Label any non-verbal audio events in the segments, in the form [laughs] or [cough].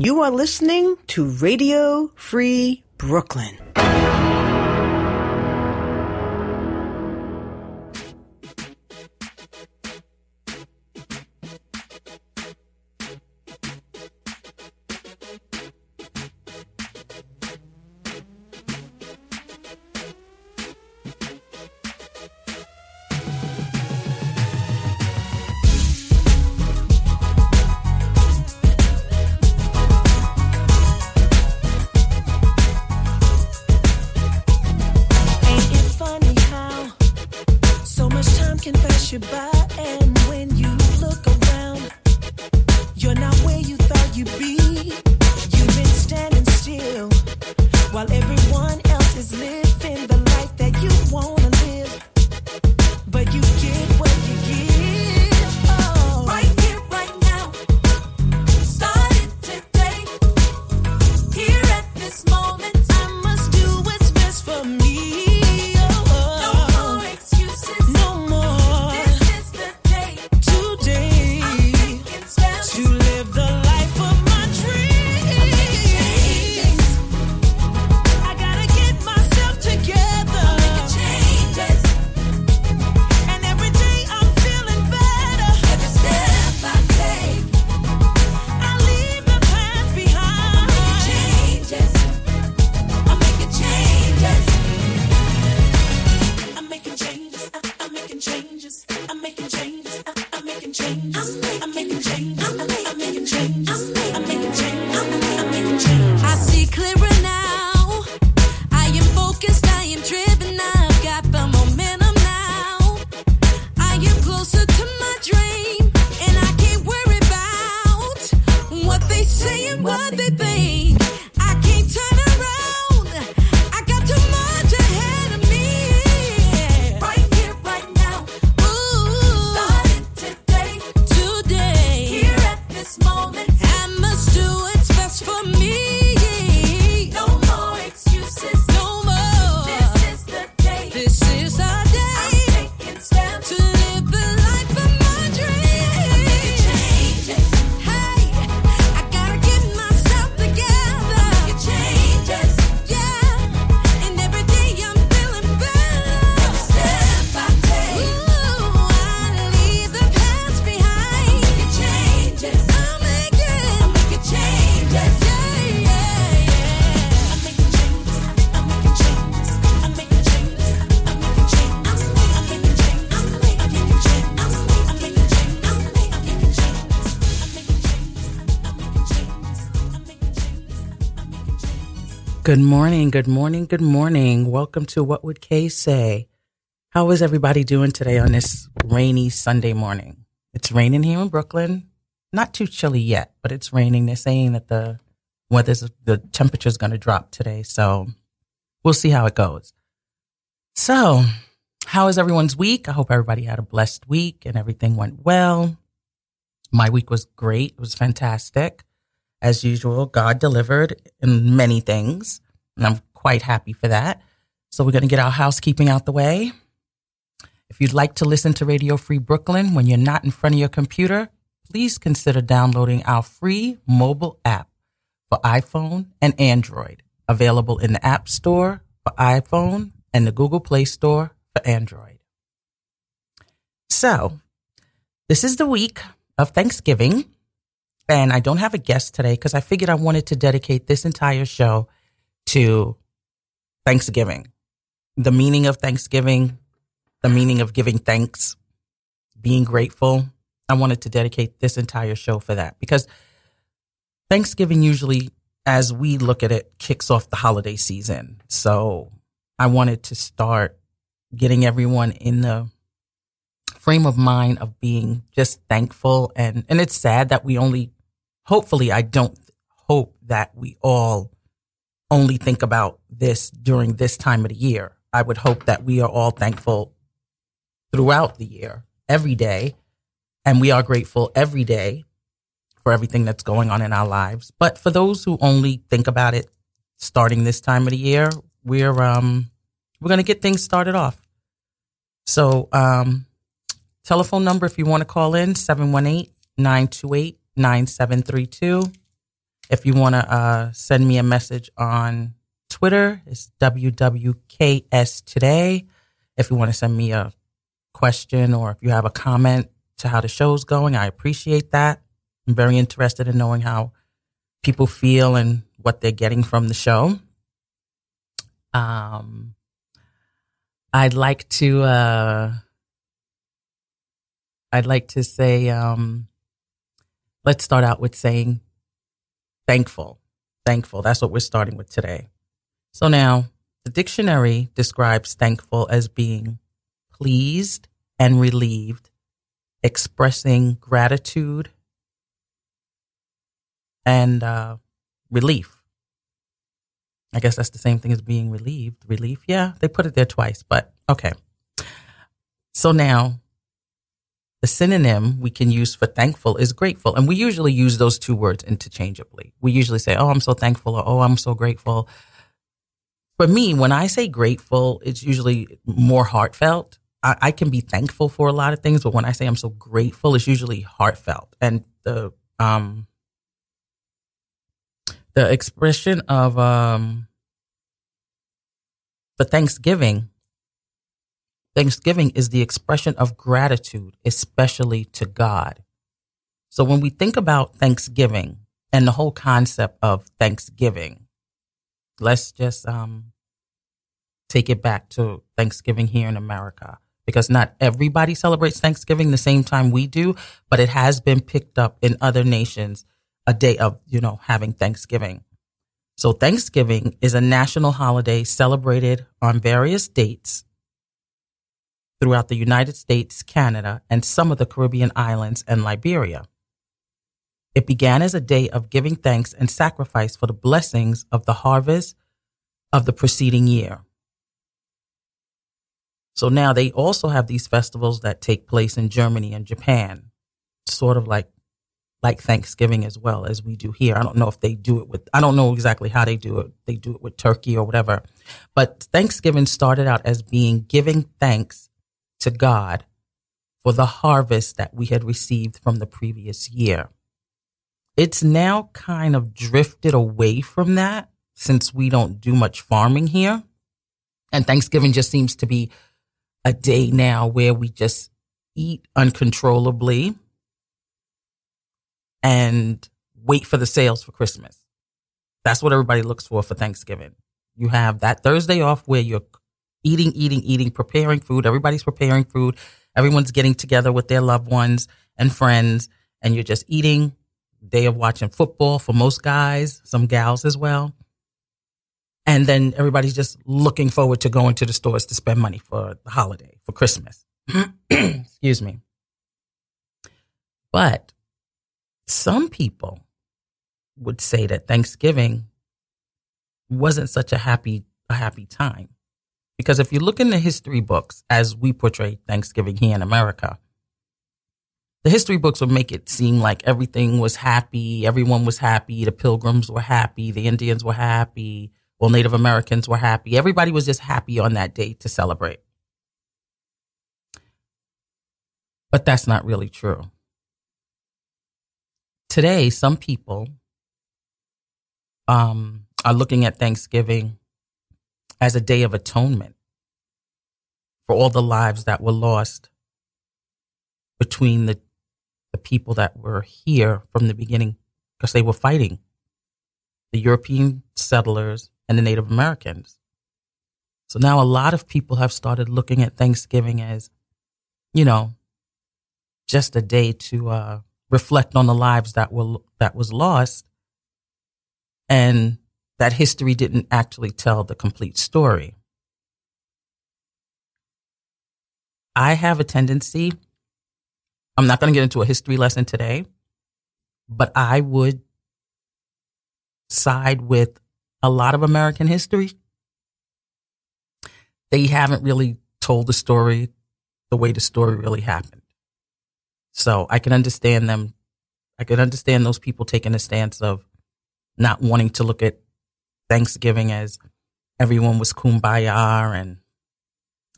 You are listening to Radio Free Brooklyn. Morning, good morning, good morning. Welcome to What Would Kay Say? How is everybody doing today on this rainy Sunday morning? It's raining here in Brooklyn. Not too chilly yet, but it's raining. They're saying that the weather's the temperature's going to drop today, so we'll see how it goes. So, how is everyone's week? I hope everybody had a blessed week and everything went well. My week was great. It was fantastic. As usual, God delivered in many things, and I'm quite happy for that. So we're going to get our housekeeping out the way. If you'd like to listen to Radio Free Brooklyn when you're not in front of your computer, please consider downloading our free mobile app for iPhone and Android, available in the App Store for iPhone and the Google Play Store for Android. So, this is the week of Thanksgiving, and I don't have a guest today because I figured I wanted to dedicate this entire show to Thanksgiving, the meaning of Thanksgiving, the meaning of giving thanks, being grateful. I wanted to dedicate this entire show for that because Thanksgiving usually, as we look at it, kicks off the holiday season. So I wanted to start getting everyone in the frame of mind of being just thankful and and it's sad that we only hopefully I don't hope that we all only think about this during this time of the year. I would hope that we are all thankful throughout the year, every day, and we are grateful every day for everything that's going on in our lives. But for those who only think about it starting this time of the year, we're um we're going to get things started off. So, um telephone number if you want to call in 718 928 9732. If you want to uh, send me a message on Twitter, it's WWKS Today. If you want to send me a question or if you have a comment to how the show's going, I appreciate that. I'm very interested in knowing how people feel and what they're getting from the show. Um, I'd like to, uh, I'd like to say, um, let's start out with saying thankful. Thankful. That's what we're starting with today. So now the dictionary describes thankful as being pleased and relieved, expressing gratitude and uh, relief. I guess that's the same thing as being relieved. Relief, yeah, they put it there twice, but okay. So now the synonym we can use for thankful is grateful. And we usually use those two words interchangeably. We usually say, Oh, I'm so thankful or Oh, I'm so grateful. For me, when I say grateful, it's usually more heartfelt. I, I can be thankful for a lot of things, but when I say I'm so grateful, it's usually heartfelt. And the, um, the expression of, um, the Thanksgiving Thanksgiving is the expression of gratitude, especially to God. So when we think about Thanksgiving and the whole concept of Thanksgiving, let's just um, take it back to Thanksgiving here in America because not everybody celebrates Thanksgiving the same time we do, but it has been picked up in other nations a day of, you know, having Thanksgiving. So Thanksgiving is a national holiday celebrated on various dates throughout the United States, Canada, and some of the Caribbean islands and Liberia. It began as a day of giving thanks and sacrifice for the blessings of the harvest of the preceding year. So now they also have these festivals that take place in Germany and Japan, sort of like like Thanksgiving as well as we do here. I don't know if they do it with I don't know exactly how they do it. They do it with turkey or whatever. But Thanksgiving started out as being giving thanks to God for the harvest that we had received from the previous year. It's now kind of drifted away from that since we don't do much farming here. And Thanksgiving just seems to be a day now where we just eat uncontrollably and wait for the sales for Christmas. That's what everybody looks for for Thanksgiving. You have that Thursday off where you're eating, eating, eating, preparing food. Everybody's preparing food. Everyone's getting together with their loved ones and friends, and you're just eating. Day of watching football for most guys, some gals as well. And then everybody's just looking forward to going to the stores to spend money for the holiday, for Christmas. [clears throat] Excuse me. But some people would say that Thanksgiving wasn't such a happy a happy time. Because if you look in the history books as we portray Thanksgiving here in America, the history books would make it seem like everything was happy, everyone was happy, the pilgrims were happy, the Indians were happy, well, Native Americans were happy. Everybody was just happy on that day to celebrate. But that's not really true. Today, some people um, are looking at Thanksgiving as a day of atonement for all the lives that were lost between the, the people that were here from the beginning because they were fighting the European settlers and the Native Americans. So now a lot of people have started looking at Thanksgiving as, you know, just a day to uh, reflect on the lives that were that was lost and that history didn't actually tell the complete story. I have a tendency, I'm not going to get into a history lesson today, but I would side with a lot of American history. They haven't really told the story the way the story really happened. So I can understand them. I can understand those people taking a stance of not wanting to look at Thanksgiving as everyone was kumbaya and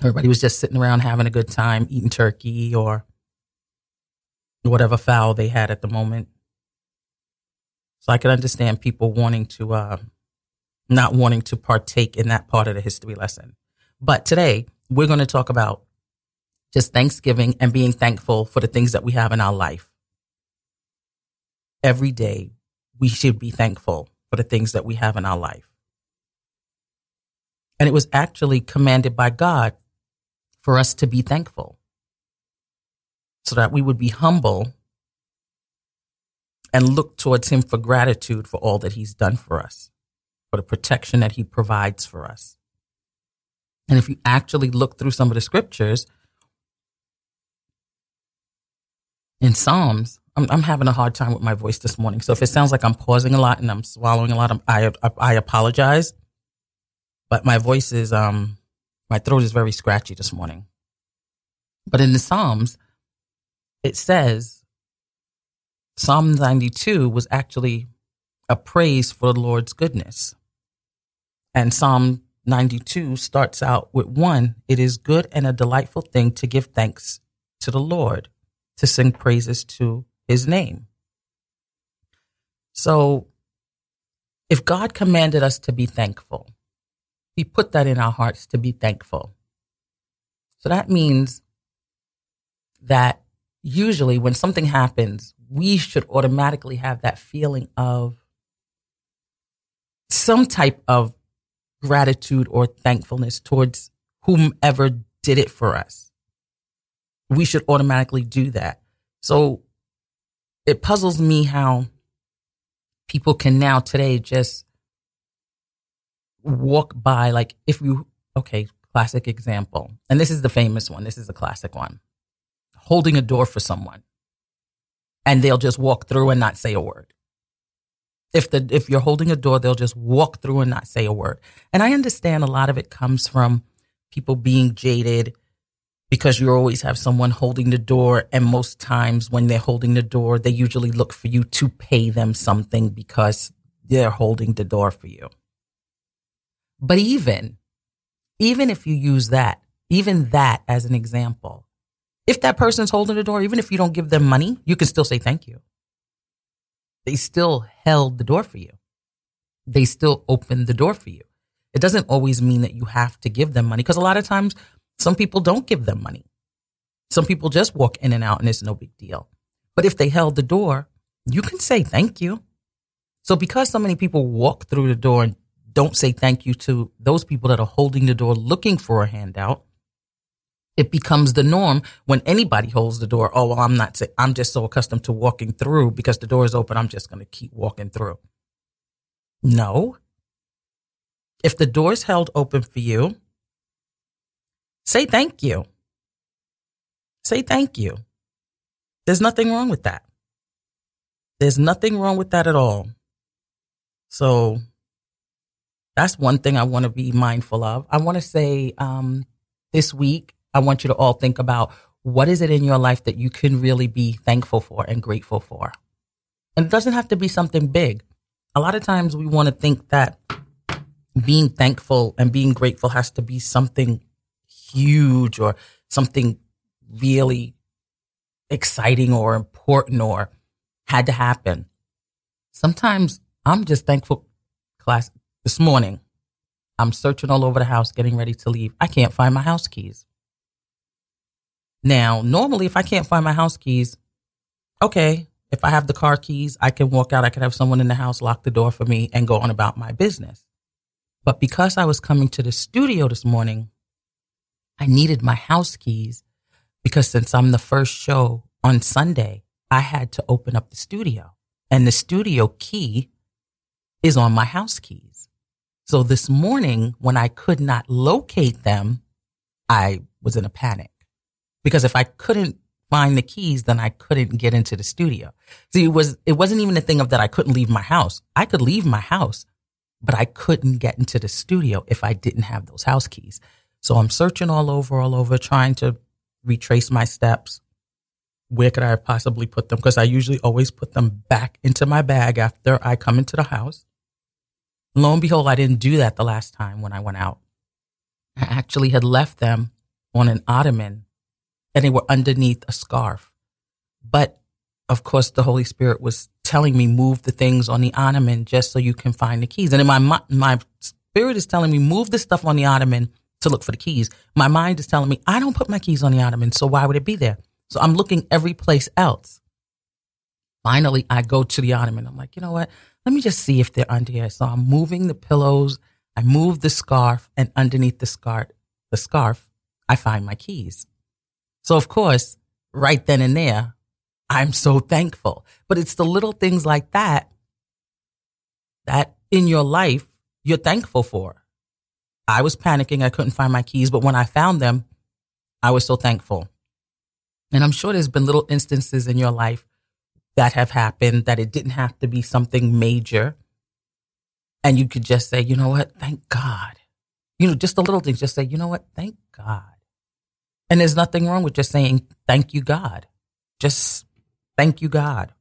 everybody was just sitting around having a good time eating turkey or whatever fowl they had at the moment. So I can understand people wanting to, uh, not wanting to partake in that part of the history lesson. But today we're going to talk about just Thanksgiving and being thankful for the things that we have in our life. Every day we should be thankful for the things that we have in our life. And it was actually commanded by God for us to be thankful so that we would be humble and look towards Him for gratitude for all that He's done for us, for the protection that He provides for us. And if you actually look through some of the scriptures in Psalms, I'm, I'm, having a hard time with my voice this morning. So if it sounds like I'm pausing a lot and I'm swallowing a lot, I, I, I apologize. But my voice is, um, my throat is very scratchy this morning. But in the Psalms, it says Psalm 92 was actually a praise for the Lord's goodness. And Psalm 92 starts out with one It is good and a delightful thing to give thanks to the Lord, to sing praises to his name. So, if God commanded us to be thankful, he put that in our hearts to be thankful. So that means that usually when something happens, we should automatically have that feeling of some type of gratitude or thankfulness towards whomever did it for us. We should automatically do that. So it puzzles me how people can now today just walk by, like if you, okay, classic example. And this is the famous one. This is the classic one. Holding a door for someone and they'll just walk through and not say a word. If the, if you're holding a door, they'll just walk through and not say a word. And I understand a lot of it comes from people being jaded because you always have someone holding the door. And most times when they're holding the door, they usually look for you to pay them something because they're holding the door for you. But even, even if you use that, even that as an example, if that person's holding the door, even if you don't give them money, you can still say thank you. They still held the door for you. They still opened the door for you. It doesn't always mean that you have to give them money because a lot of times some people don't give them money. Some people just walk in and out and it's no big deal. But if they held the door, you can say thank you. So because so many people walk through the door and don't say thank you to those people that are holding the door looking for a handout. It becomes the norm when anybody holds the door. Oh, well, I'm not, say, I'm just so accustomed to walking through because the door is open. I'm just going to keep walking through. No. If the door is held open for you, say thank you. Say thank you. There's nothing wrong with that. There's nothing wrong with that at all. So that's one thing I want to be mindful of. I want to say um, this week, I want you to all think about what is it in your life that you can really be thankful for and grateful for. And it doesn't have to be something big. A lot of times we want to think that being thankful and being grateful has to be something huge or something really exciting or important or had to happen. Sometimes I'm just thankful class this morning, I'm searching all over the house, getting ready to leave. I can't find my house keys. Now, normally, if I can't find my house keys, okay, if I have the car keys, I can walk out. I can have someone in the house lock the door for me and go on about my business. But because I was coming to the studio this morning, I needed my house keys because since I'm the first show on Sunday, I had to open up the studio and the studio key is on my house keys. So this morning, when I could not locate them, I was in a panic because if I couldn't find the keys, then I couldn't get into the studio. See, it was, it wasn't even a thing of that I couldn't leave my house. I could leave my house, but I couldn't get into the studio if I didn't have those house keys. So I'm searching all over, all over, trying to retrace my steps. Where could I possibly put them? Because I usually always put them back into my bag after I come into the house. Lo and behold, I didn't do that the last time when I went out. I actually had left them on an ottoman and they were underneath a scarf. But of course, the Holy Spirit was telling me move the things on the ottoman just so you can find the keys. And in my mi- my spirit is telling me move the stuff on the ottoman to look for the keys. My mind is telling me I don't put my keys on the ottoman, so why would it be there? So I'm looking every place else. Finally, I go to the ottoman. I'm like, you know what? Let me just see if they're under here. So I'm moving the pillows. I move the scarf, and underneath the scarf, the scarf, I find my keys. So of course, right then and there, I'm so thankful. But it's the little things like that that in your life you're thankful for. I was panicking. I couldn't find my keys, but when I found them, I was so thankful. And I'm sure there's been little instances in your life that have happened that it didn't have to be something major. And you could just say, you know what? Thank God. You know, just the little things. Just say, you know what? Thank God. And there's nothing wrong with just saying, thank you, God. Just thank you, God.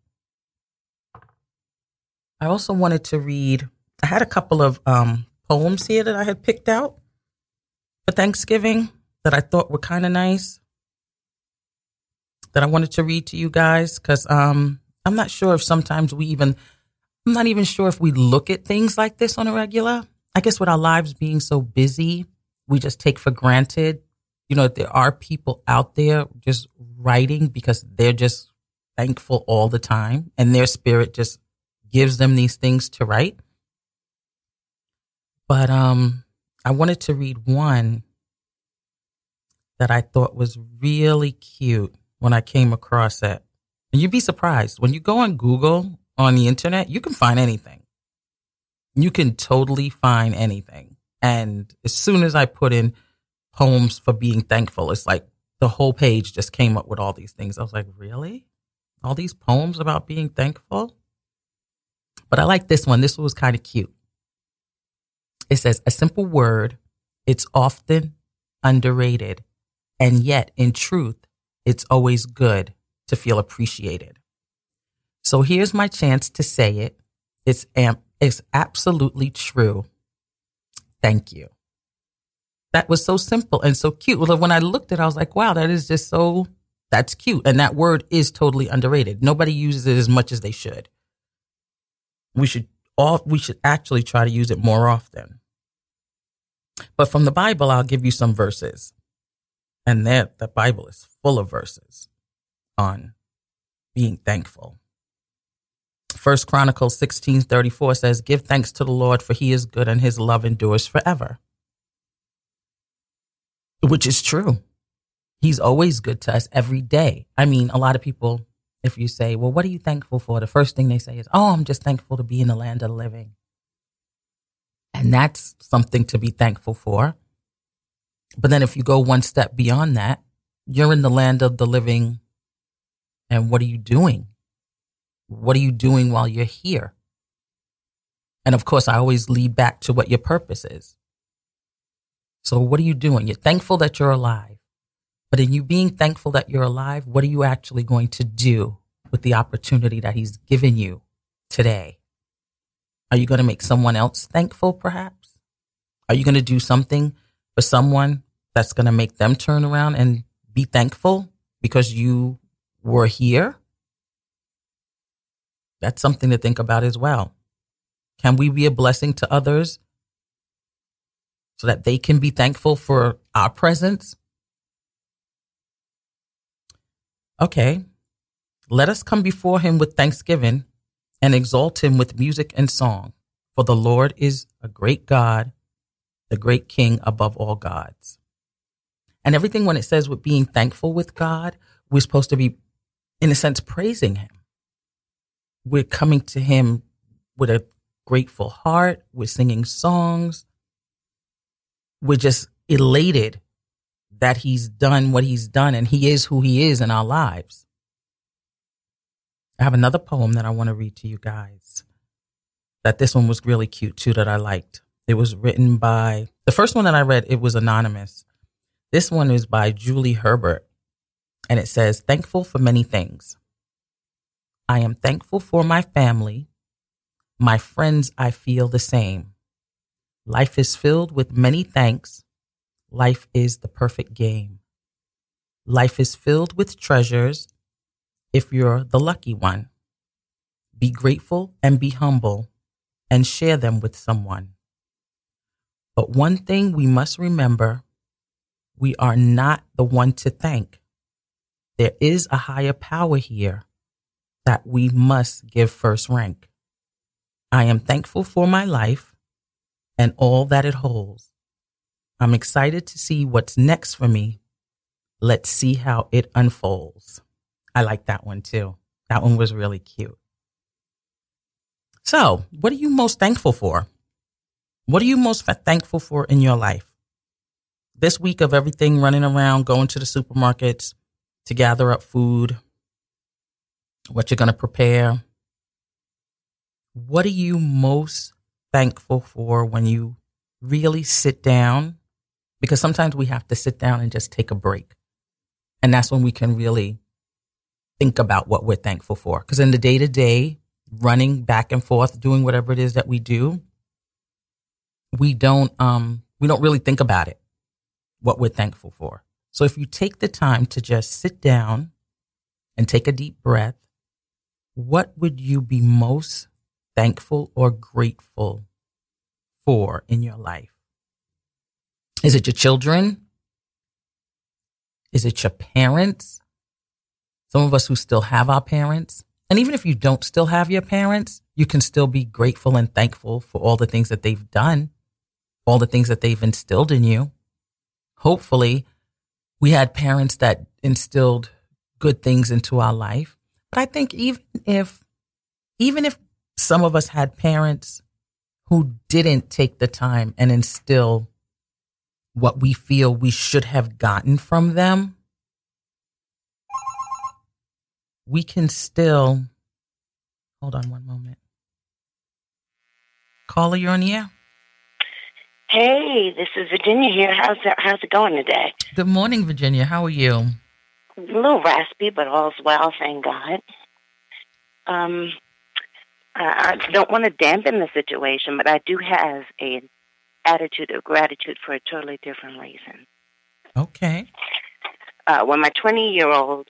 I also wanted to read, I had a couple of um, poems here that I had picked out for Thanksgiving that I thought were kind of nice that I wanted to read to you guys because um, I'm not sure if sometimes we even, I'm not even sure if we look at things like this on a regular. I guess with our lives being so busy, we just take for granted, you know, there are people out there just writing because they're just thankful all the time and their spirit just gives them these things to write. But um, I wanted to read one that I thought was really cute when I came across it. And you'd be surprised when you go on Google on the internet, you can find anything. You can totally find anything. And as soon as I put in poems for being thankful, it's like the whole page just came up with all these things. I was like, really? All these poems about being thankful? But I like this one. This one was kind of cute. It says, a simple word, it's often underrated. And yet, in truth, it's always good to feel appreciated. So here's my chance to say it. It's, am- it's absolutely true. Thank you. That was so simple and so cute. Well, when I looked at it, I was like, wow, that is just so, that's cute. And that word is totally underrated. Nobody uses it as much as they should. We should all, we should actually try to use it more often. But from the Bible, I'll give you some verses. And that the Bible is full of verses on being thankful. First Chronicles 16:34 says, "Give thanks to the Lord for he is good and his love endures forever." Which is true. He's always good to us every day. I mean, a lot of people if you say, "Well, what are you thankful for?" the first thing they say is, "Oh, I'm just thankful to be in the land of the living." And that's something to be thankful for. But then if you go one step beyond that, you're in the land of the living. And what are you doing? What are you doing while you're here? And of course, I always lead back to what your purpose is. So what are you doing? You're thankful that you're alive. But in you being thankful that you're alive, what are you actually going to do with the opportunity that he's given you today? Are you going to make someone else thankful, perhaps? Are you going to do something for someone that's going to make them turn around and be thankful because you were here? That's something to think about as well. Can we be a blessing to others so that they can be thankful for our presence? Okay, let us come before him with thanksgiving and exalt him with music and song. For the Lord is a great God, the great King above all gods. And everything when it says with being thankful with God, we're supposed to be, in a sense, praising him. We're coming to him with a grateful heart. We're singing songs. We're just elated that he's done what he's done and he is who he is in our lives. I have another poem that I want to read to you guys. That this one was really cute too, that I liked. It was written by the first one that I read, it was anonymous. This one is by Julie Herbert, and it says, Thankful for many things. I am thankful for my family. My friends, I feel the same. Life is filled with many thanks. Life is the perfect game. Life is filled with treasures if you're the lucky one. be grateful and be humble and share them with someone. But one thing we must remember we are not the one to thank. There is a higher power here that we must give first rank. I am thankful for my life and all that it holds. I'm excited to see what's next for me. Let's see how it unfolds. I like that one too. That one was really cute. So, what are you most thankful for? What are you most thankful for in your life? This week of everything running around, going to the supermarkets to gather up food, what you're going to prepare. What are you most thankful for when you really sit down? Because sometimes we have to sit down and just take a break. And that's when we can really think about what we're thankful for. Because in the day to day, running back and forth, doing whatever it is that we do, we don't um we don't really think about it, what we're thankful for. So if you take the time to just sit down and take a deep breath, what would you be most thankful or grateful for in your life? Is it your children? Is it your parents? Some of us who still have our parents. And even if you don't still have your parents, you can still be grateful and thankful for all the things that they've done, all the things that they've instilled in you. Hopefully, we had parents that instilled good things into our life. But I think even if, even if some of us had parents who didn't take the time and instill what we feel we should have gotten from them, we can still hold on one moment. Caller, you're on the air. Hey, this is Virginia here. How's it, how's it going today? Good morning, Virginia. How are you? A little raspy, but all's well, thank God. Um, I I don't want to dampen the situation, but I do have a attitude of gratitude for a totally different reason. Okay. Uh, when my 20 year old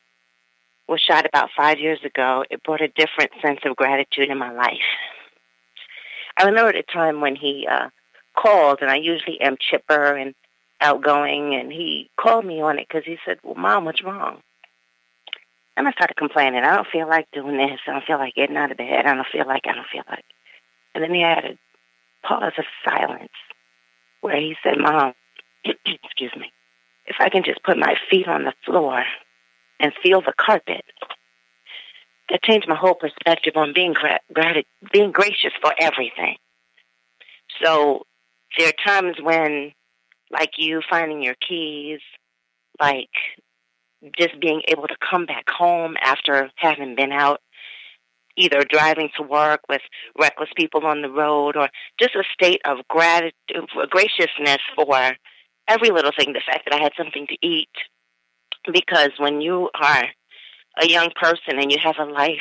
was shot about five years ago, it brought a different sense of gratitude in my life. I remember the time when he uh, called, and I usually am chipper and outgoing, and he called me on it because he said, Well, Mom, what's wrong? And I started complaining. I don't feel like doing this. I don't feel like getting out of bed. I don't feel like, I don't feel like. And then he had a pause of silence where he said, Mom, [clears throat] excuse me, if I can just put my feet on the floor and feel the carpet, that changed my whole perspective on being gra- being gracious for everything. So there are times when, like you finding your keys, like just being able to come back home after having been out, either driving to work with reckless people on the road, or just a state of gratitude, graciousness for every little thing. The fact that I had something to eat, because when you are a young person and you have a life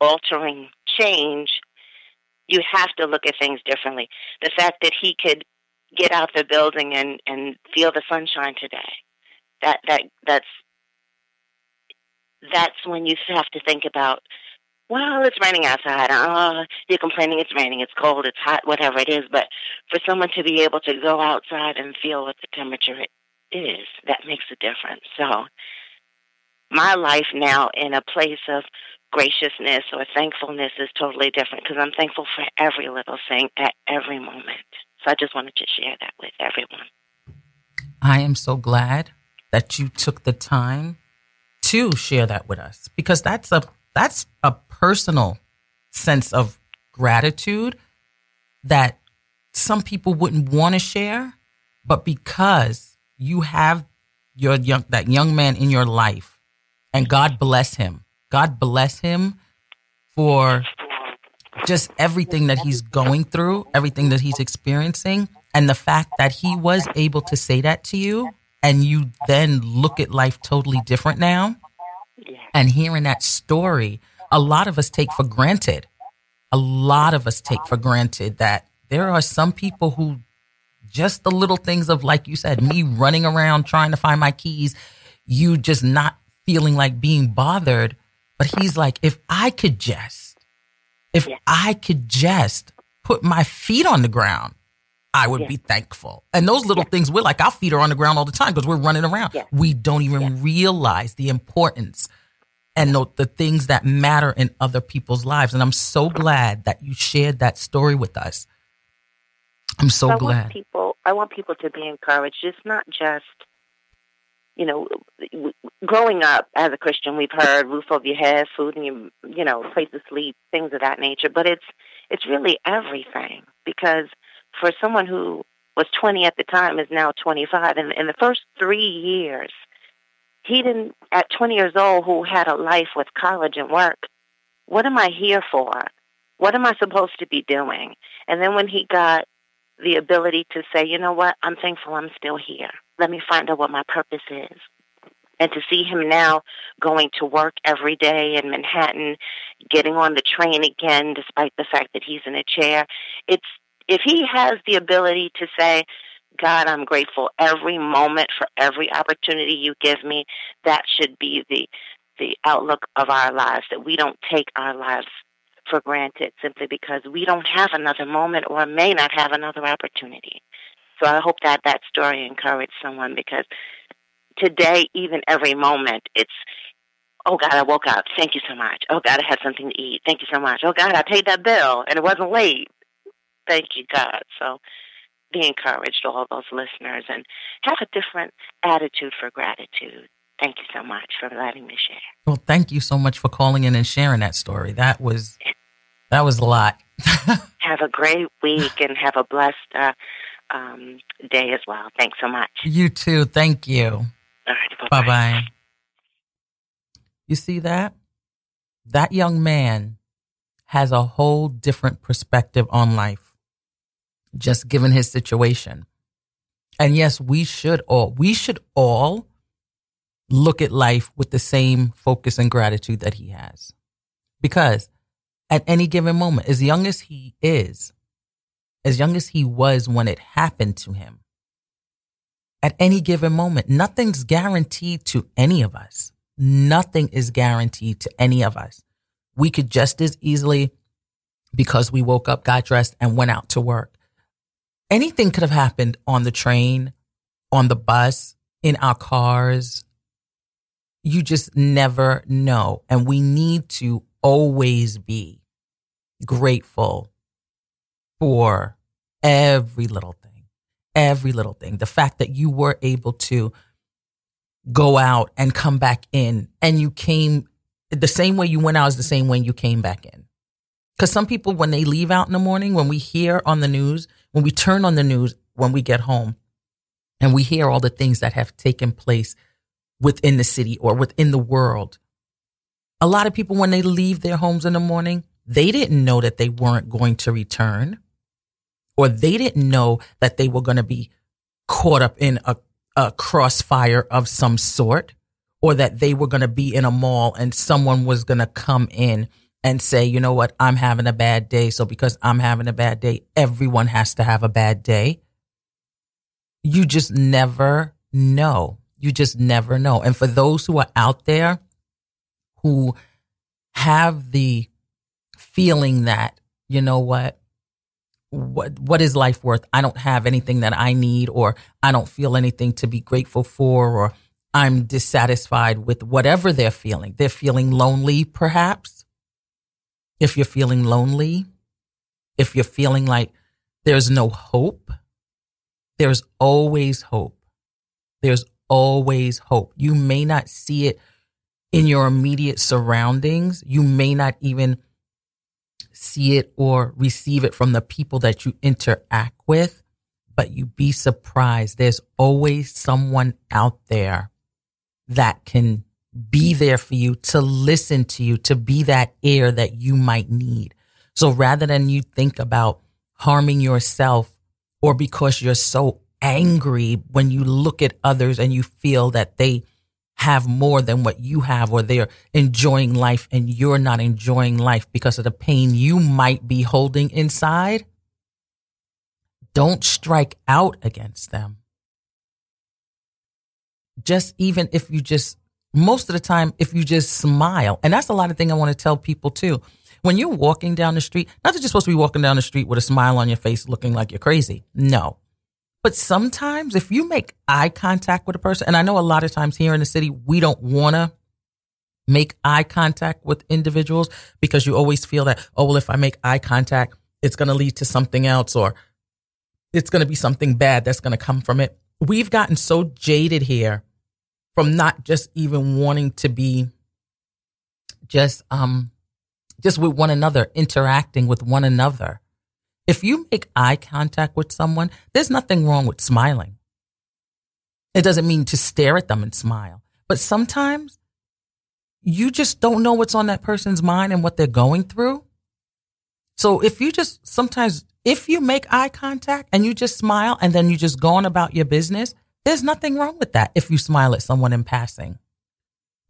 altering change, you have to look at things differently. The fact that he could get out the building and and feel the sunshine today, that that that's that's when you have to think about. Well, it's raining outside. Oh, you're complaining it's raining, it's cold, it's hot, whatever it is. But for someone to be able to go outside and feel what the temperature is, that makes a difference. So, my life now in a place of graciousness or thankfulness is totally different because I'm thankful for every little thing at every moment. So I just wanted to share that with everyone. I am so glad that you took the time to share that with us because that's a that's a personal sense of gratitude that some people wouldn't want to share, but because you have your young that young man in your life and God bless him. God bless him for just everything that he's going through, everything that he's experiencing, and the fact that he was able to say that to you and you then look at life totally different now. And hearing that story, a lot of us take for granted. A lot of us take for granted that there are some people who just the little things of, like you said, me running around trying to find my keys, you just not feeling like being bothered. But he's like, if I could just If Yeah. I could just put my feet on the ground, I would Yeah. be thankful. And those little things, we're like, our feet are on the ground all the time because we're running around. Yeah. We don't even realize the importance and the, the things that matter in other people's lives. And I'm so glad that you shared that story with us. I'm so I glad. people. I want people to be encouraged. It's not just, you know, growing up as a Christian, we've heard roof over your head, food and your, you know, place to sleep, things of that nature. But it's it's really everything because for someone who was 20 at the time is now 25, and in the first three years, he didn't at 20 years old who had a life with college and work. What am I here for? What am I supposed to be doing? And then when he got the ability to say, you know what, I'm thankful I'm still here. Let me find out what my purpose is. And to see him now going to work every day in Manhattan, getting on the train again, despite the fact that he's in a chair, it's if he has the ability to say, God, I'm grateful every moment for every opportunity you give me, that should be the the outlook of our lives, that we don't take our lives for granted simply because we don't have another moment or may not have another opportunity. So I hope that that story encouraged someone because today, even every moment, it's, oh God, I woke up. Thank you so much. Oh God, I had something to eat. Thank you so much. Oh God, I paid that bill and it wasn't late. Thank you, God. So be encouraged, all those listeners, and have a different attitude for gratitude. Thank you so much for letting me share. Well, thank you so much for calling in and sharing that story. That was that was a lot. [laughs] Have a great week and have a blessed uh, um, day as well. Thanks so much. you too. Thank you. All right, Bye bye. You see that? That young man has a whole different perspective on life, just given his situation. And yes, we should all, we should all look at life with the same focus and gratitude that he has. Because at any given moment, as young as he is, as young as he was when it happened to him, at any given moment, nothing's guaranteed to any of us. Nothing is guaranteed to any of us. We could just as easily, because we woke up, got dressed, and went out to work. Anything could have happened on the train, on the bus, in our cars. You just never know. And we need to always be grateful for every little thing, every little thing. The fact that you were able to go out and come back in and you came the same way you went out is the same way you came back in. Because some people, when they leave out in the morning, when we hear on the news, when we turn on the news, when we get home, and we hear all the things that have taken place within the city or within the world, a lot of people, when they leave their homes in the morning, they didn't know that they weren't going to return, or they didn't know that they were going to be caught up in a, a crossfire of some sort, or that they were going to be in a mall and someone was going to come in and say, you know what, I'm having a bad day. So because I'm having a bad day, everyone has to have a bad day. You just never know. You just never know. And for those who are out there who have the feeling that, you know what, what what is life worth? I don't have anything that I need or I don't feel anything to be grateful for or I'm dissatisfied with whatever they're feeling. They're feeling lonely perhaps. If you're feeling lonely, if you're feeling like there's no hope, there's always hope. There's always hope. You may not see it in your immediate surroundings. You may not even see it or receive it from the people that you interact with, but you be surprised. There's always someone out there that can be there for you, to listen to you, to be that ear that you might need. So rather than you think about harming yourself or because you're so angry when you look at others and you feel that they have more than what you have or they're enjoying life and you're not enjoying life because of the pain you might be holding inside, don't strike out against them. Just even if you just, most of the time, if you just smile, and that's a lot of thing I want to tell people too. when you're walking down the street, not that you're supposed to be walking down the street with a smile on your face looking like you're crazy. No. But sometimes if you make eye contact with a person, and I know a lot of times here in the city, we don't want to make eye contact with individuals because you always feel that, oh, well, if I make eye contact, it's going to lead to something else or it's going to be something bad that's going to come from it. We've gotten so jaded here from not just even wanting to be just um just with one another interacting with one another if you make eye contact with someone there's nothing wrong with smiling. It doesn't mean to stare at them and smile. But sometimes you just don't know what's on that person's mind and what they're going through. So if you just sometimes if you make eye contact and you just smile and then you just go on about your business there's nothing wrong with that if you smile at someone in passing.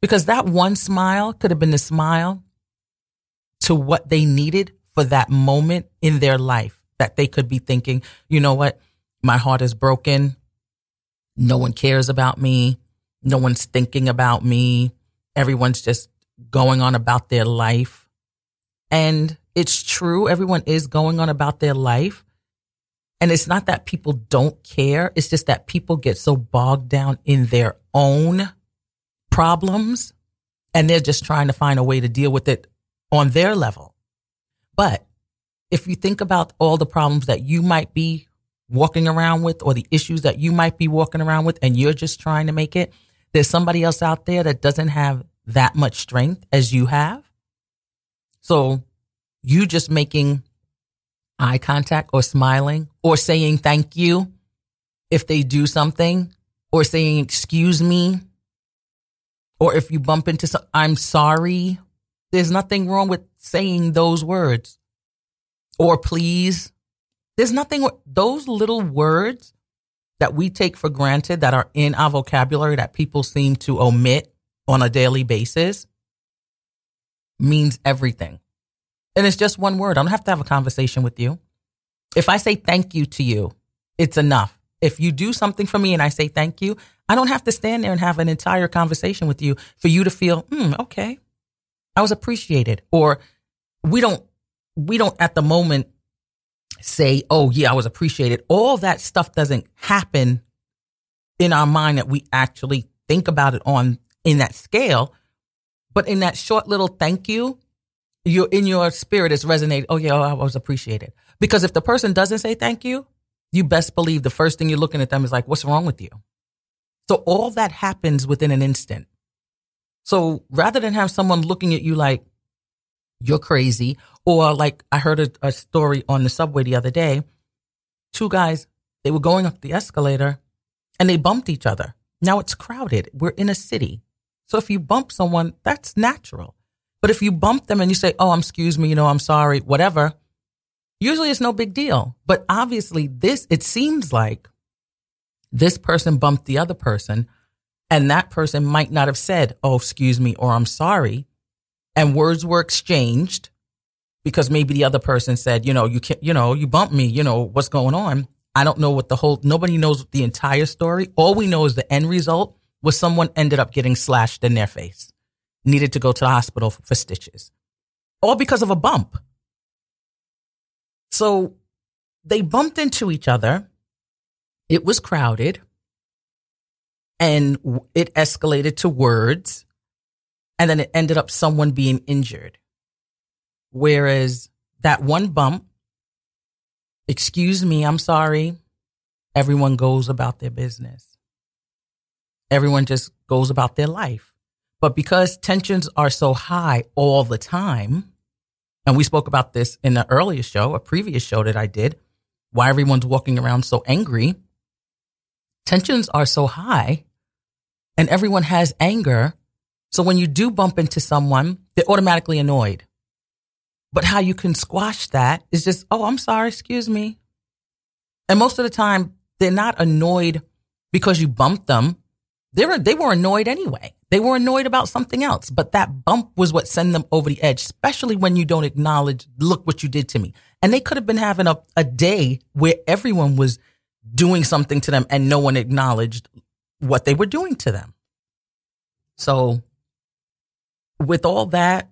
Because that one smile could have been the smile to what they needed for that moment in their life that they could be thinking, you know what? My heart is broken. No one cares about me. No one's thinking about me. Everyone's just going on about their life. And it's true. Everyone is going on about their life. And it's not that people don't care. It's just that people get so bogged down in their own problems and they're just trying to find a way to deal with it on their level. But if you think about all the problems that you might be walking around with or the issues that you might be walking around with and you're just trying to make it, there's somebody else out there that doesn't have that much strength as you have. So you just making eye contact or smiling or saying thank you if they do something or saying excuse me or if you bump into some I'm sorry. There's nothing wrong with saying those words or please. There's nothing those little words that we take for granted that are in our vocabulary that people seem to omit on a daily basis means everything. And it's just one word. I don't have to have a conversation with you. If I say thank you to you, it's enough. If you do something for me and I say thank you, I don't have to stand there and have an entire conversation with you for you to feel, hmm, okay, I was appreciated. Or we don't, we don't at the moment say, oh yeah, I was appreciated. All that stuff doesn't happen in our mind that we actually think about it on in that scale. But in that short little thank you, you're in your spirit is resonating. Oh yeah, oh, I was appreciated. Because if the person doesn't say thank you, you best believe the first thing you're looking at them is like, what's wrong with you? So all that happens within an instant. So rather than have someone looking at you like you're crazy, or like I heard a, a story on the subway the other day, two guys, they were going up the escalator and they bumped each other. Now it's crowded. We're in a city. So if you bump someone, that's natural. But if you bump them and you say, oh, I'm excuse me, you know, I'm sorry, whatever, usually it's no big deal. But obviously this, it seems like this person bumped the other person and that person might not have said, oh, excuse me, or I'm sorry. And words were exchanged because maybe the other person said, you know, you can't, you know, you bumped me, you know, what's going on? I don't know what the whole, nobody knows the entire story. All we know is the end result was someone ended up getting slashed in their face needed to go to the hospital for stitches, all because of a bump. So they bumped into each other. It was crowded and it escalated to words. And then it ended up someone being injured. Whereas that one bump, excuse me, I'm sorry, everyone goes about their business. Everyone just goes about their life. But because tensions are so high all the time, and we spoke about this in the earlier show, a previous show that I did, why everyone's walking around so angry. Tensions are so high and everyone has anger. So when you do bump into someone, they're automatically annoyed. But how you can squash that is just, oh, I'm sorry, excuse me. And most of the time, they're not annoyed because you bumped them. They were, they were annoyed anyway. They were annoyed about something else, but that bump was what sent them over the edge, especially when you don't acknowledge, look what you did to me. And they could have been having a, a day where everyone was doing something to them and no one acknowledged what they were doing to them. So with all that,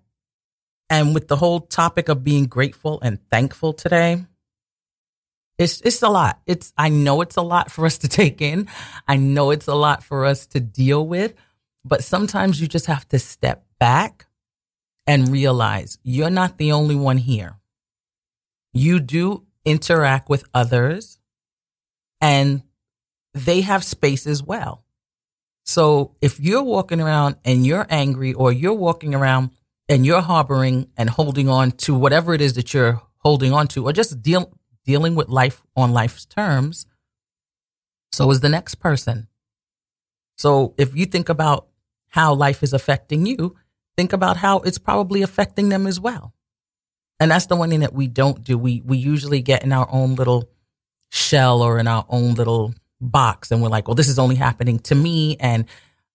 And with the whole topic of being grateful and thankful today, it's it's a lot. It's I know it's a lot for us to [laughs] take in. I know it's a lot for us to deal with, but sometimes you just have to step back and realize you're not the only one here. You do interact with others and they have space as well. So if you're walking around and you're angry or you're walking around and you're harboring and holding on to whatever it is that you're holding on to or just deal, dealing with life on life's terms, so is the next person. So if you think about how life is affecting you, think about how it's probably affecting them as well. And that's the one thing that we don't do. We we usually get in our own little shell or in our own little box and we're like, well, this is only happening to me and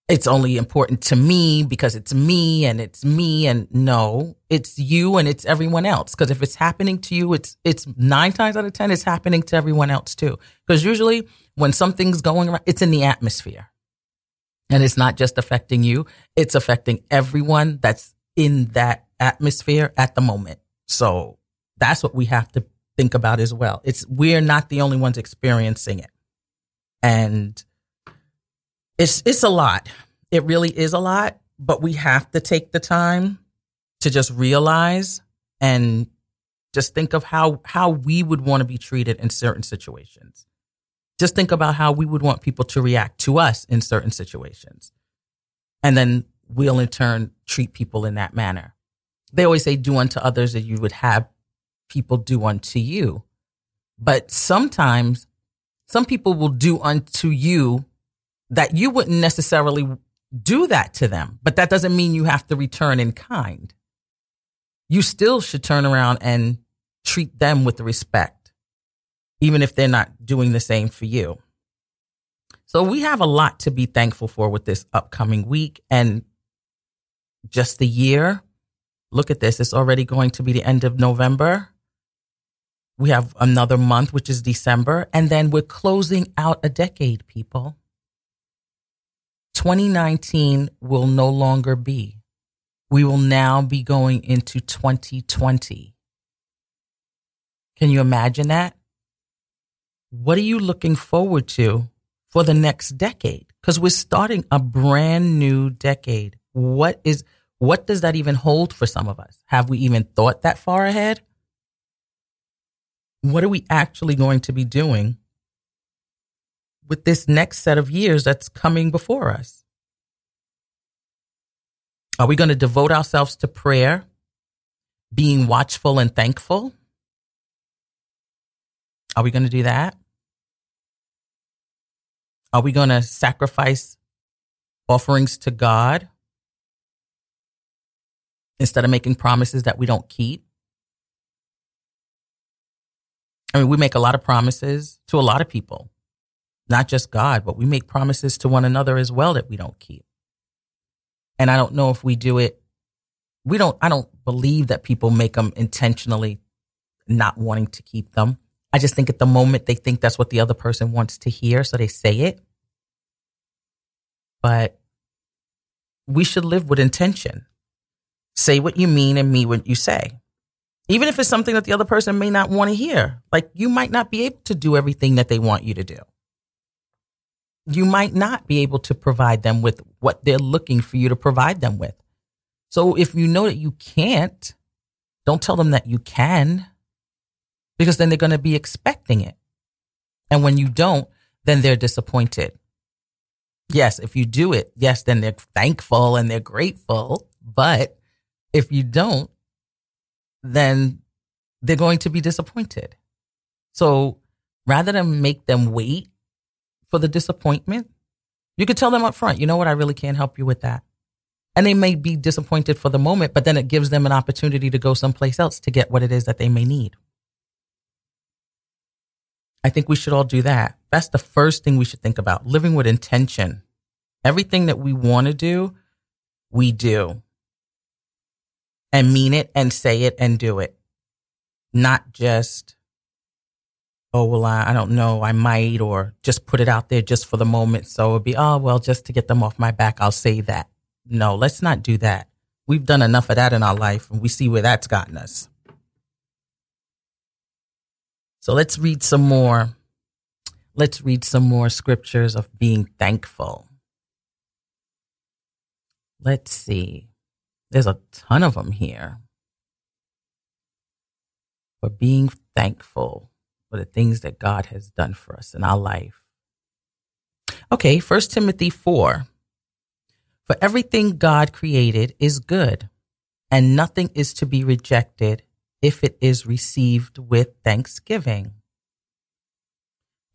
it's only important to me because it's me and it's me and no, it's you and it's everyone else. Because if it's happening to you, it's it's nine times out of ten, it's happening to everyone else too. Because usually when something's going around, it's in the atmosphere. And it's not just affecting you, it's affecting everyone that's in that atmosphere at the moment. So that's what we have to think about as well. It's we're not the only ones experiencing it. And it's it's a lot. It really is a lot, but we have to take the time to just realize and just think of how how we would want to be treated in certain situations. Just think about how we would want people to react to us in certain situations. And then we'll in turn treat people in that manner. They always say do unto others as you would have people do unto you. But sometimes some people will do unto you that you wouldn't necessarily do that to them, but that doesn't mean you have to return in kind. You still should turn around and treat them with respect, even if they're not doing the same for you. So we have a lot to be thankful for with this upcoming week and just the year. Look at this. It's already going to be the end of November. We have another month, which is December, and then we're closing out a decade, people. 2019 will no longer be. We will now be going into 2020. Can you imagine that? What are you looking forward to for the next decade? Because we're starting a brand new decade. What is, what does that even hold for some of us? Have we even thought that far ahead? What are we actually going to be doing with this next set of years that's coming before us? Are we going to devote ourselves to prayer, being watchful and thankful? Are we going to do that? Are we going to sacrifice offerings to God instead of making promises that we don't keep? I mean, we make a lot of promises to a lot of people not just God, but we make promises to one another as well that we don't keep. And I don't know if we do it. We don't, I don't believe that people make them intentionally not wanting to keep them. I just think at the moment they think that's what the other person wants to hear. So they say it. But we should live with intention. Say what you mean and mean what you say. Even if it's something that the other person may not want to hear. Like you might not be able to do everything that they want you to do you might not be able to provide them with what they're looking for you to provide them with. So if you know that you can't, don't tell them that you can because then they're going to be expecting it. And when you don't, then they're disappointed. Yes, if you do it, yes, then they're thankful and they're grateful. But if you don't, then they're going to be disappointed. So rather than make them wait for the disappointment, you could tell them up front, you know what, I really can't help you with that. And they may be disappointed for the moment, but then it gives them an opportunity to go someplace else to get what it is that they may need. I think we should all do that. That's the first thing we should think about living with intention. Everything that we want to do, we do. And mean it and say it and do it. Not just oh, well, I, I don't know, I might, or just put it out there just for the moment. So it'd be, oh, well, just to get them off my back, I'll say that. No, let's not do that. We've done enough of that in our life, and we see where that's gotten us. So let's read some more. Let's read some more scriptures of being thankful. Let's see. There's a ton of them here. For being thankful for the things that God has done for us in our life. Okay, First Timothy 4. For everything God created is good, and nothing is to be rejected if it is received with thanksgiving,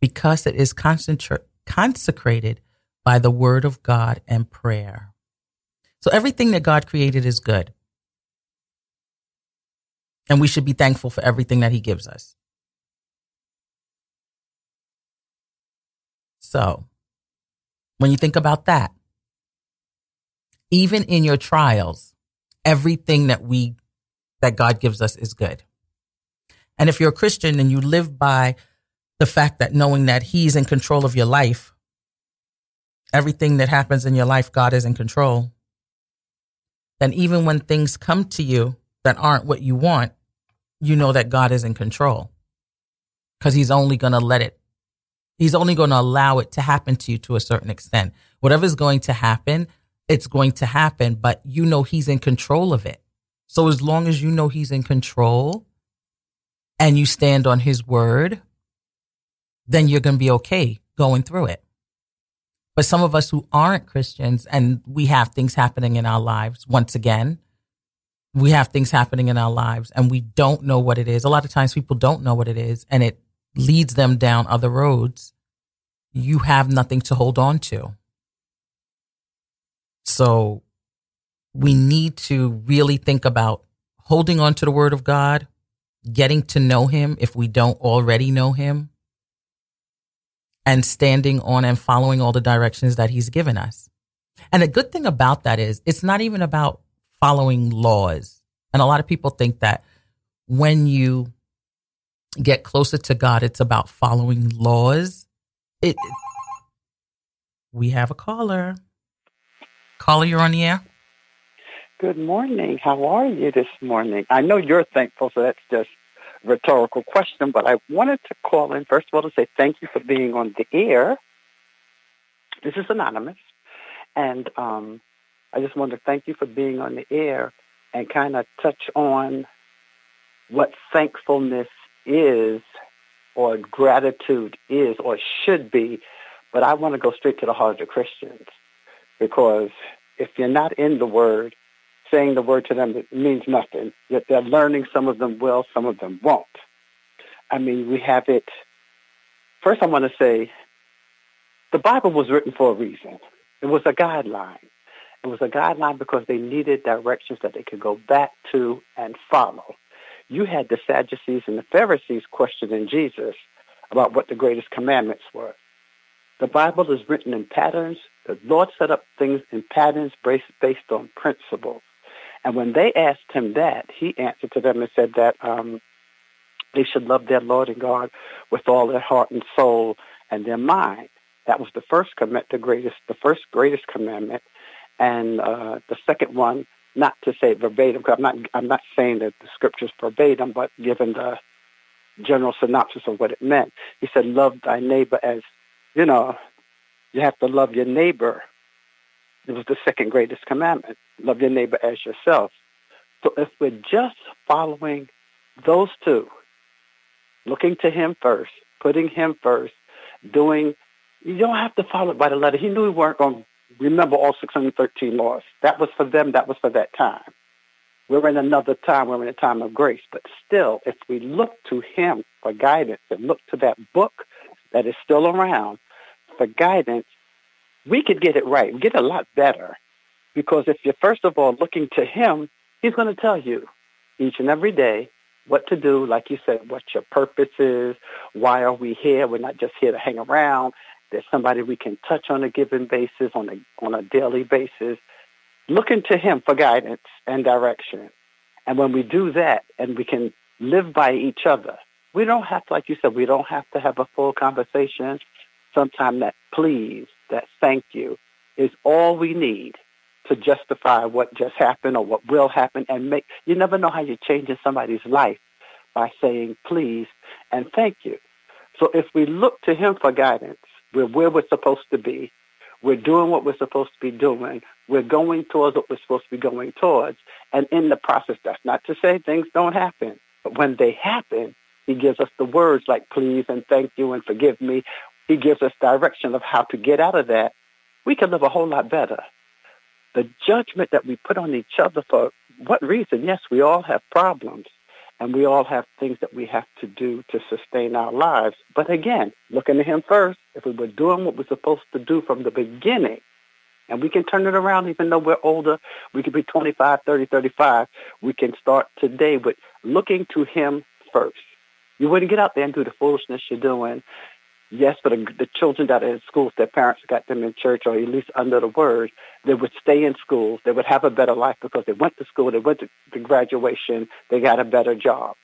because it is consecrated by the word of God and prayer. So everything that God created is good. And we should be thankful for everything that he gives us. So when you think about that, even in your trials, everything that we, that God gives us is good. And if you're a Christian and you live by the fact that knowing that He's in control of your life, everything that happens in your life, God is in control, then even when things come to you that aren't what you want, you know that God is in control because He's only going to let it, He's only going to allow it to happen to you to a certain extent. Whatever's going to happen, it's going to happen, but you know he's in control of it. So as long as you know he's in control and you stand on his word, then you're going to be okay going through it. But some of us who aren't Christians and we have things happening in our lives, once again, we have things happening in our lives and we don't know what it is. A lot of times people don't know what it is and it leads them down other roads. You have nothing to hold on to. So we need to really think about holding on to the word of God, getting to know him if we don't already know him, and standing on and following all the directions that he's given us. And the good thing about that is it's not even about following laws. And a lot of people think that when you get closer to God, it's about following laws. It, we have a caller. Caller, you're on the air. Good morning. How are you this morning? I know you're thankful, so that's just rhetorical question, but I wanted to call in, first of all, to say thank you for being on the air. This is Anonymous, and um, I just wanted to thank you for being on the air and kind of touch on what thankfulness is or gratitude is or should be, but I want to go straight to the heart of the Christians because if you're not in the Word, saying the Word to them it means nothing. Yet they're learning. Some of them will, some of them won't. I mean, we have it. First, I want to say the Bible was written for a reason. It was a guideline. It was a guideline because they needed directions that they could go back to and follow. You had the Sadducees and the Pharisees questioning Jesus about what the greatest commandments were. The Bible is written in patterns. The Lord set up things in patterns based, based on principles. And when they asked him that, he answered to them and said that um, they should love their Lord and God with all their heart and soul and their mind. That was the first commandment, the greatest, the first greatest commandment, and uh, the second one, not to say verbatim, because I'm not, I'm not saying that the scriptures verbatim, but given the general synopsis of what it meant, he said, "Love thy neighbor as you know, you have to love your neighbor. It was the second greatest commandment. Love your neighbor as yourself. So if we're just following those two, looking to him first, putting him first, doing, you don't have to follow it by the letter. He knew we weren't going to remember all 613 laws. That was for them. That was for that time. We're in another time. We're in a time of grace. But still, if we look to him for guidance and look to that book that is still around for guidance, we could get it right, We get a lot better. Because if you're first of all looking to him, he's going to tell you each and every day what to do, like you said, what your purpose is, why are we here? We're not just here to hang around. There's somebody we can touch on a given basis, on a, on a daily basis. Looking to him for guidance and direction. And when we do that and we can live by each other, we don't have to, like you said, we don't have to have a full conversation. Sometimes that please, that thank you is all we need to justify what just happened or what will happen and make you never know how you're changing somebody's life by saying please and thank you. So if we look to him for guidance, we're where we're supposed to be. We're doing what we're supposed to be doing. We're going towards what we're supposed to be going towards. And in the process, that's not to say things don't happen. But when they happen, he gives us the words like please and thank you and forgive me. He gives us direction of how to get out of that. We can live a whole lot better. The judgment that we put on each other for what reason? Yes, we all have problems and we all have things that we have to do to sustain our lives. But again, looking to him first, if we were doing what we're supposed to do from the beginning, and we can turn it around even though we're older, we could be 25, 30, 35, we can start today with looking to him first. You wouldn't get out there and do the foolishness you're doing. Yes, for the, the children that are in schools, their parents got them in church or at least under the word, they would stay in schools. They would have a better life because they went to school, they went to, to graduation, they got a better job.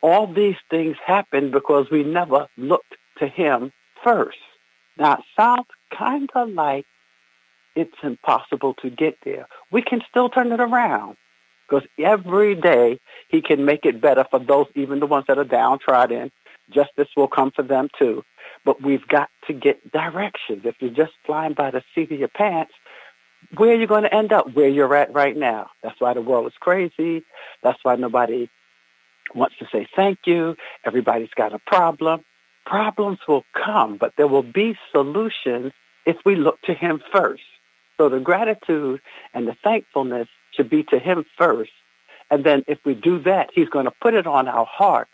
All these things happened because we never looked to him first. Now, it sounds kind of like it's impossible to get there. We can still turn it around because every day he can make it better for those, even the ones that are downtrodden. Justice will come for them too. But we've got to get directions. If you're just flying by the seat of your pants, where are you going to end up? Where you're at right now. That's why the world is crazy. That's why nobody wants to say thank you. Everybody's got a problem. Problems will come, but there will be solutions if we look to him first. So the gratitude and the thankfulness should be to him first. And then if we do that, he's going to put it on our hearts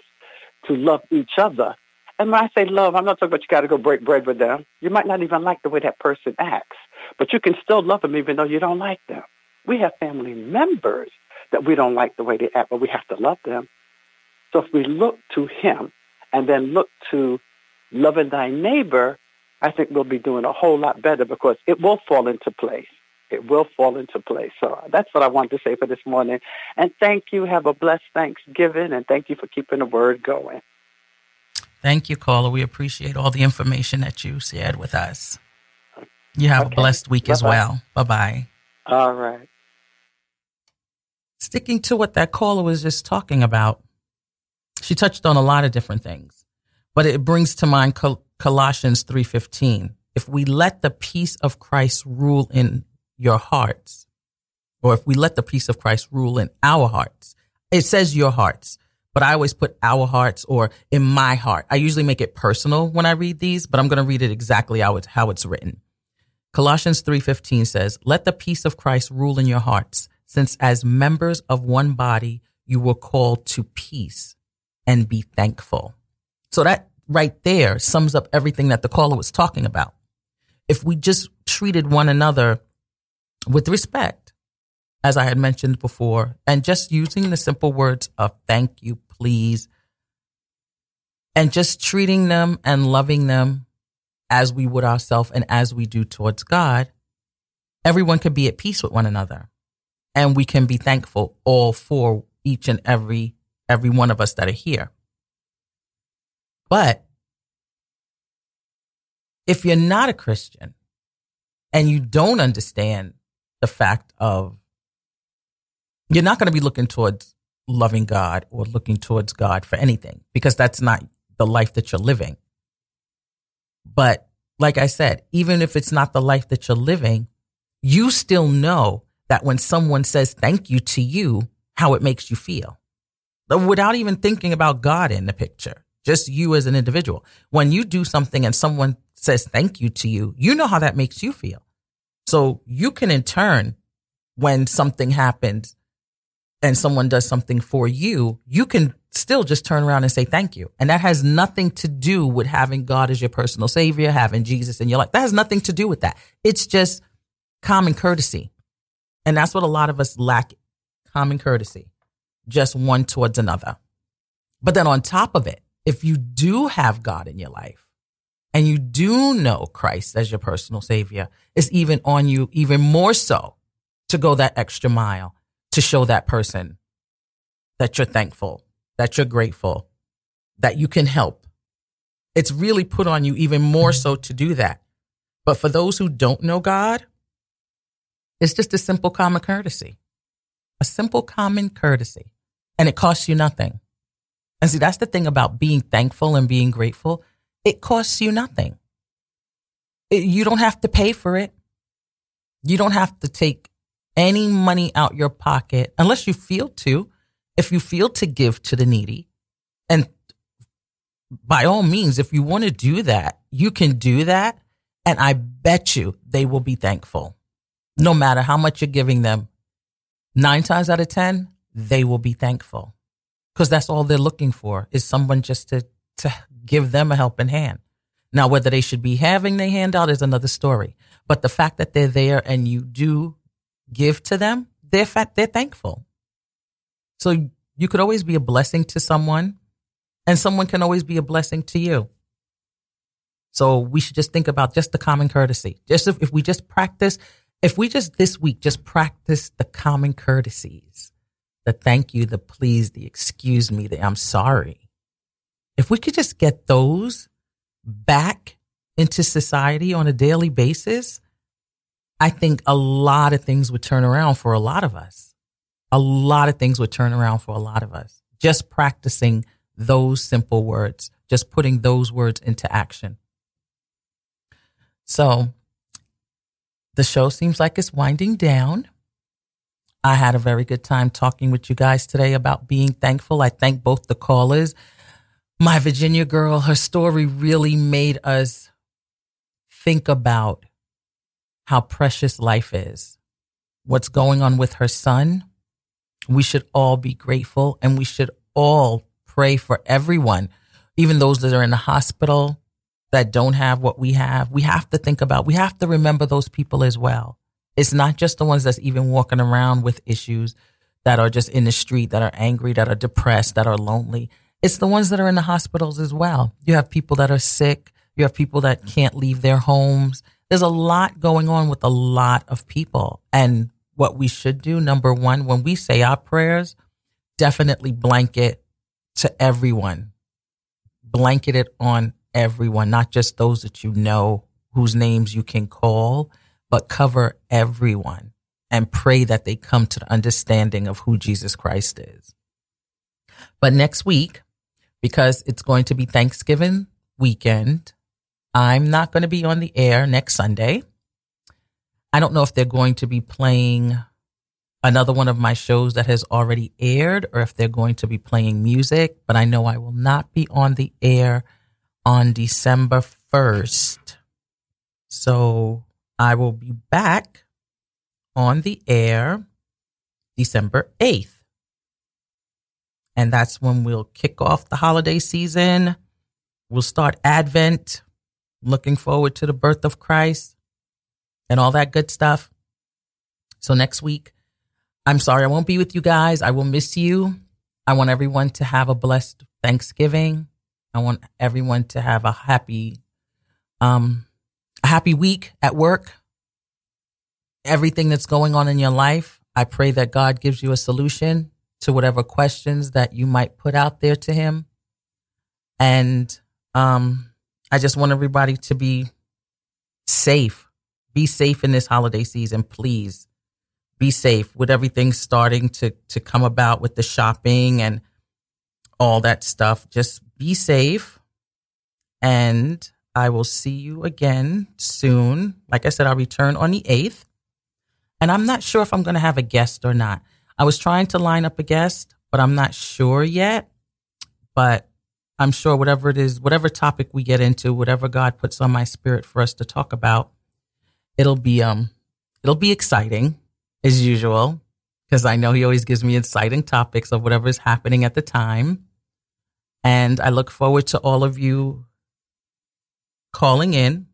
to love each other and when I say love, I'm not talking about you got to go break bread with them. You might not even like the way that person acts, but you can still love them even though you don't like them. We have family members that we don't like the way they act, but we have to love them. So if we look to him and then look to loving thy neighbor, I think we'll be doing a whole lot better because it will fall into place. It will fall into place. So that's what I wanted to say for this morning. And thank you. Have a blessed Thanksgiving, and thank you for keeping the word going. Thank you, caller. We appreciate all the information that you shared with us. You have okay. a blessed week Bye-bye. as well. Bye bye. All right. Sticking to what that caller was just talking about, she touched on a lot of different things, but it brings to mind Col- Colossians 3:15. If we let the peace of Christ rule in your hearts, or if we let the peace of Christ rule in our hearts, it says your hearts but I always put our hearts or in my heart. I usually make it personal when I read these, but I'm going to read it exactly how it's, how it's written. Colossians 3:15 says, "Let the peace of Christ rule in your hearts, since as members of one body you were called to peace and be thankful." So that right there sums up everything that the caller was talking about. If we just treated one another with respect, as I had mentioned before, and just using the simple words of thank you, please, and just treating them and loving them as we would ourselves and as we do towards God, everyone can be at peace with one another. And we can be thankful all for each and every every one of us that are here. But if you're not a Christian and you don't understand the fact of you're not going to be looking towards loving God or looking towards God for anything because that's not the life that you're living. But like I said, even if it's not the life that you're living, you still know that when someone says thank you to you, how it makes you feel without even thinking about God in the picture, just you as an individual. When you do something and someone says thank you to you, you know how that makes you feel. So you can in turn, when something happens, and someone does something for you, you can still just turn around and say thank you. And that has nothing to do with having God as your personal savior, having Jesus in your life. That has nothing to do with that. It's just common courtesy. And that's what a lot of us lack common courtesy, just one towards another. But then on top of it, if you do have God in your life and you do know Christ as your personal savior, it's even on you even more so to go that extra mile to show that person that you're thankful, that you're grateful, that you can help. It's really put on you even more so to do that. But for those who don't know God, It's just a simple common courtesy. A simple common courtesy. And it costs you nothing. And see, that's the thing about being thankful and being grateful. It costs you nothing. It- you don't have to pay for it. You don't have to take any money out your pocket unless you feel to. If you feel to give to the needy, and by all means, if you want to do that, you can do that. And I bet you they will be thankful. No matter how much you're giving them, nine times out of 10, they will be thankful because that's all they're looking for is someone just to, to give them a helping hand. Now, whether they should be having their hand out is another story. But the fact that they're there and you do give to them, they're fat, they're thankful. So you could always be a blessing to someone and someone can always be a blessing to you. So we should just think about just the common courtesy. Just if, if we just practice, if we just this week just practice the common courtesies, the thank you, the please, the excuse me, the I'm sorry. If we could just get those back into society on a daily basis, I think a lot of things would turn around for a lot of us. A lot of things would turn around for a lot of us. Just practicing those simple words, just putting those words into action. So the show seems like it's winding down. I had a very good time talking with you guys today about being thankful. I thank both the callers. My Virginia girl, her story really made us think about how precious life is, what's going on with her son. We should all be grateful and we should all pray for everyone, even those that are in the hospital that don't have what we have. We have to think about, we have to remember those people as well. It's not just the ones that's even walking around with issues that are just in the street, that are angry, that are depressed, that are lonely. It's the ones that are in the hospitals as well. You have people that are sick. You have people that can't leave their homes. There's a lot going on with a lot of people. And what we should do, number one, when we say our prayers, definitely blanket to everyone. Blanket it on everyone, not just those that you know whose names you can call, but cover everyone and pray that they come to the understanding of who Jesus Christ is. But next week, because it's going to be Thanksgiving weekend, I'm not going to be on the air next Sunday. I don't know if they're going to be playing another one of my shows that has already aired or if they're going to be playing music, but I know I will not be on the air on December 1st. So I will be back on the air December 8th. And that's when we'll kick off the holiday season. We'll start Advent, looking forward to the birth of Christ and all that good stuff. So next week, I'm sorry I won't be with you guys. I will miss you. I want everyone to have a blessed Thanksgiving. I want everyone to have a happy um a happy week at work. Everything that's going on in your life, I pray that God gives you a solution to whatever questions that you might put out there to him. And um I just want everybody to be safe. Be safe in this holiday season, please be safe with everything starting to to come about with the shopping and all that stuff. Just be safe and I will see you again soon. Like I said, I'll return on the 8th. And I'm not sure if I'm going to have a guest or not. I was trying to line up a guest, but I'm not sure yet. But I'm sure whatever it is, whatever topic we get into, whatever God puts on my spirit for us to talk about, it'll be um it'll be exciting as usual, because I know he always gives me exciting topics of whatever is happening at the time. And I look forward to all of you calling in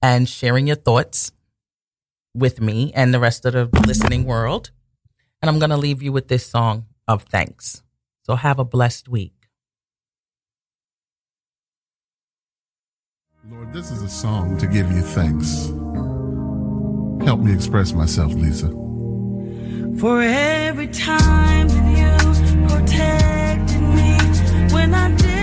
and sharing your thoughts with me and the rest of the listening world. And I'm going to leave you with this song of thanks. So have a blessed week. Lord, this is a song to give you thanks. Help me express myself, Lisa. For every time that you protected me when I didn't